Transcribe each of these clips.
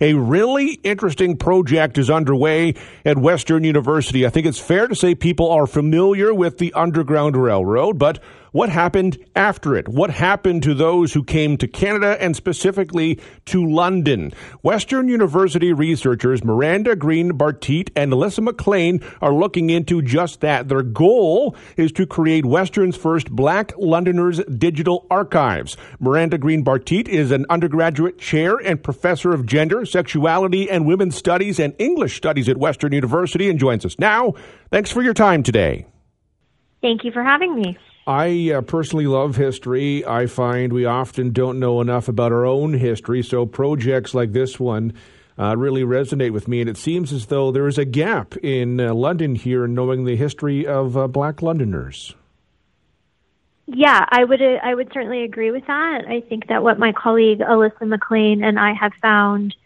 A really interesting project is underway at Western University. I think it's fair to say people are familiar with the Underground Railroad, but what happened after it? What happened to those who came to Canada and specifically to London? Western University researchers Miranda Green Barteet and Alyssa McLean are looking into just that. Their goal is to create Western's first Black Londoners digital archives. Miranda Green Barteet is an undergraduate chair and professor of gender, sexuality, and women's studies and English studies at Western University and joins us now. Thanks for your time today. Thank you for having me. I uh, personally love history. I find we often don't know enough about our own history, so projects like this one uh, really resonate with me. And it seems as though there is a gap in uh, London here in knowing the history of uh, Black Londoners. Yeah, I would uh, I would certainly agree with that. I think that what my colleague Alyssa McLean and I have found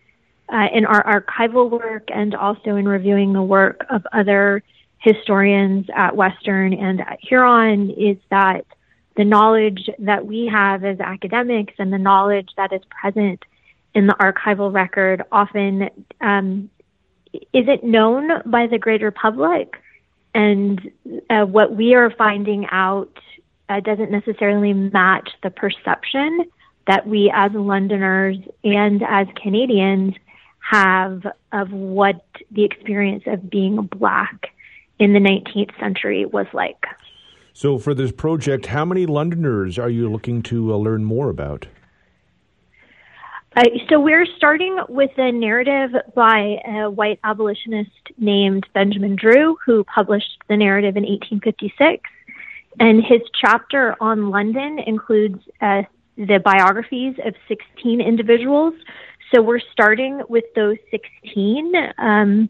uh, in our archival work and also in reviewing the work of other historians at Western and at Huron is that the knowledge that we have as academics and the knowledge that is present in the archival record often um, isn't known by the greater public. And uh, what we are finding out uh, doesn't necessarily match the perception that we as Londoners and as Canadians have of what the experience of being black in the 19th century was like. So, for this project, how many Londoners are you looking to uh, learn more about? Uh, so, we're starting with a narrative by a white abolitionist named Benjamin Drew, who published the narrative in 1856. And his chapter on London includes uh, the biographies of 16 individuals. So, we're starting with those 16. Um,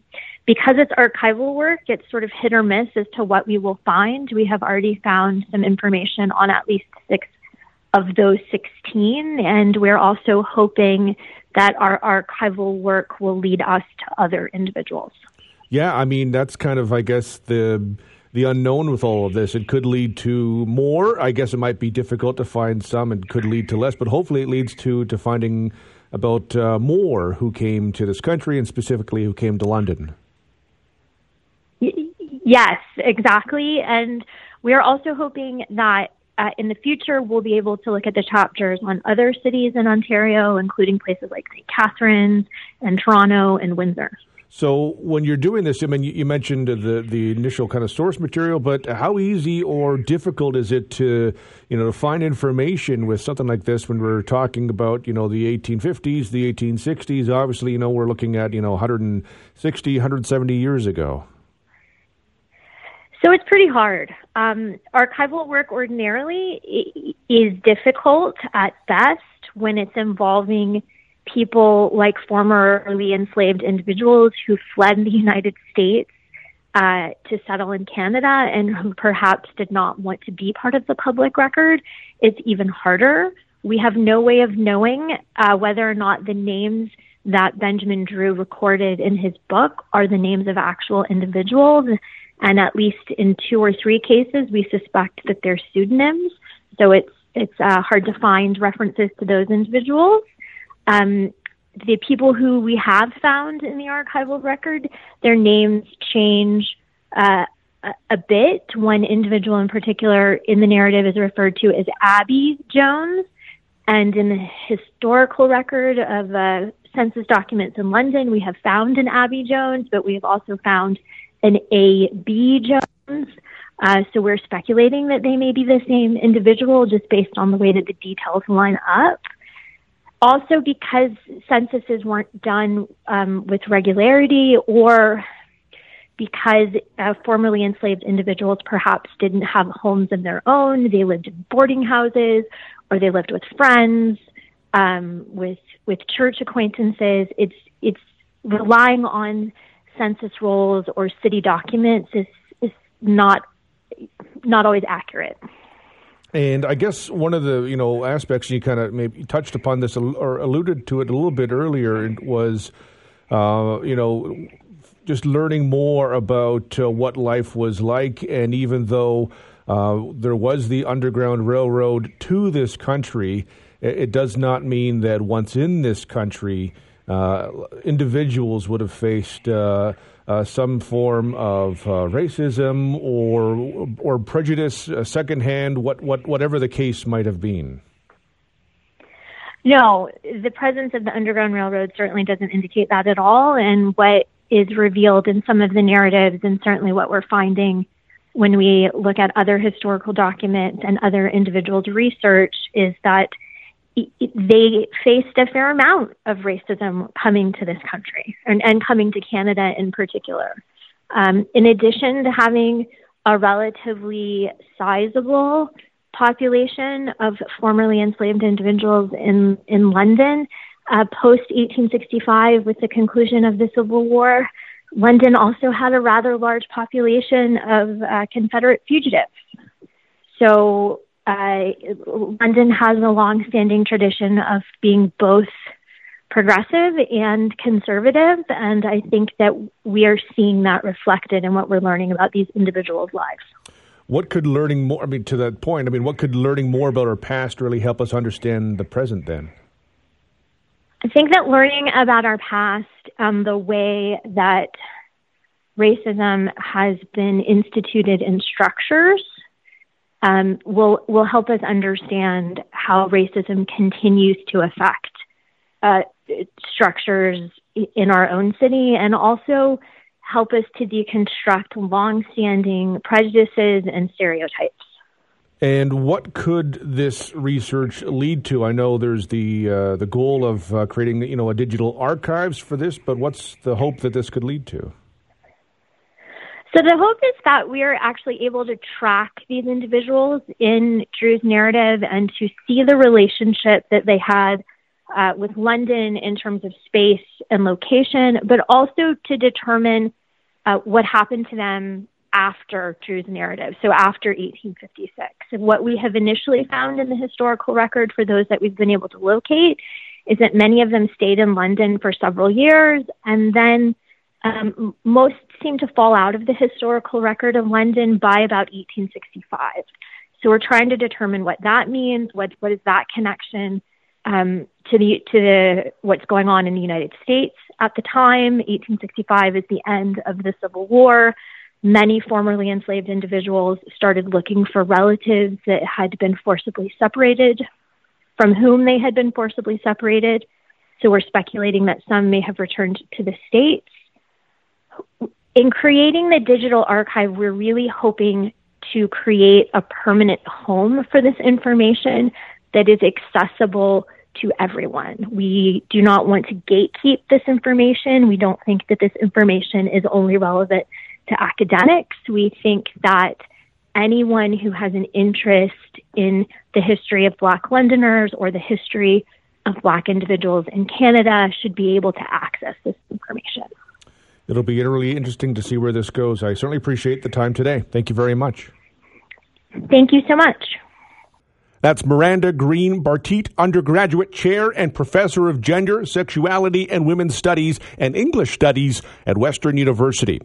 because it's archival work, it's sort of hit or miss as to what we will find. We have already found some information on at least six of those 16, and we're also hoping that our archival work will lead us to other individuals. Yeah, I mean, that's kind of, I guess, the the unknown with all of this. It could lead to more. I guess it might be difficult to find some. It could lead to less, but hopefully it leads to to finding about uh, more who came to this country and specifically who came to London. Yes, exactly. And we're also hoping that uh, in the future we'll be able to look at the chapters on other cities in Ontario, including places like St. Catharines and Toronto and Windsor. So, when you're doing this, I mean, you mentioned the the initial kind of source material, but how easy or difficult is it to, you know, to find information with something like this when we're talking about, you know, the 1850s, the 1860s? Obviously, you know, we're looking at, you know, 160, 170 years ago. So it's pretty hard. Um, archival work ordinarily is difficult at best when it's involving people like formerly enslaved individuals who fled the United States uh, to settle in Canada and who perhaps did not want to be part of the public record. It's even harder. We have no way of knowing uh, whether or not the names that Benjamin Drew recorded in his book are the names of actual individuals. And at least in two or three cases, we suspect that they're pseudonyms. So it's it's uh, hard to find references to those individuals. Um, the people who we have found in the archival record, their names change uh, a, bit. One individual in particular in the narrative is referred to as Abby Jones, and in the historical record of uh, census documents in London, we have found an Abby Jones, but we have also found an A B Jones. Uh, so we're speculating that they may be the same individual just based on the way that the details line up. Also, because censuses weren't done um, with regularity or because uh, formerly enslaved individuals perhaps didn't have homes of their own, they lived in boarding houses or they lived with friends, um, with with church acquaintances. It's it's relying on census rolls or city documents is is not not always accurate. And I guess one of the you know aspects you kind of maybe touched upon this or alluded to it a little bit earlier was uh, you know just learning more about uh, what life was like, and even though uh, there was the Underground Railroad to this country, it, does not mean that once in this country individuals would have faced uh, uh, some form of uh, racism or or prejudice uh, secondhand, what, what whatever the case might have been. No, the presence of the Underground Railroad certainly doesn't indicate that at all. And what is revealed in some of the narratives, and certainly what we're finding when we look at other historical documents and other individuals' research, is that they faced a fair amount of racism coming to this country and, and coming to Canada in particular. Um, in addition to having a relatively sizable population of formerly enslaved individuals in, in London, uh, post 1865, with the conclusion of the Civil War, London also had a rather large population of uh, Confederate fugitives. So uh, London has a long-standing tradition of being both progressive and conservative, and I think that we are seeing that reflected in what we're learning about these individuals' lives. What could learning more? I mean, to that point, I mean, what could learning more about our past really help us understand the present? Then, I think that learning about our past, um, the way that racism has been instituted in structures um, will will help us understand how racism continues to affect uh, structures in our own city, and also help us to deconstruct longstanding prejudices and stereotypes. And what could this research lead to? I know there's the uh, the goal of uh, creating you know a digital archives for this, but what's the hope that this could lead to? So the hope is that we are actually able to track these individuals in Drew's narrative and to see the relationship that they had uh, with London in terms of space and location, but also to determine uh, what happened to them after Drew's narrative, so after 1856. And what we have initially found in the historical record for those that we've been able to locate is that many of them stayed in London for several years and then um, most seem to fall out of the historical record of London by about 1865. So we're trying to determine what that means. What what is that connection um, to the to the what's going on in the United States at the time? 1865 is the end of the Civil War. Many formerly enslaved individuals started looking for relatives that had been forcibly separated, from whom they had been forcibly separated. So we're speculating that some may have returned to the states in creating the digital archive, we're really hoping to create a permanent home for this information that is accessible to everyone. We do not want to gatekeep this information. We don't think that this information is only relevant to academics. We think that anyone who has an interest in the history of Black Londoners or the history of Black individuals in Canada should be able to access this information. It'll be really interesting to see where this goes. I certainly appreciate the time today. Thank you very much. Thank you so much. That's Miranda Green Barteet, undergraduate chair and professor of gender, sexuality, and women's studies and English studies at Western University.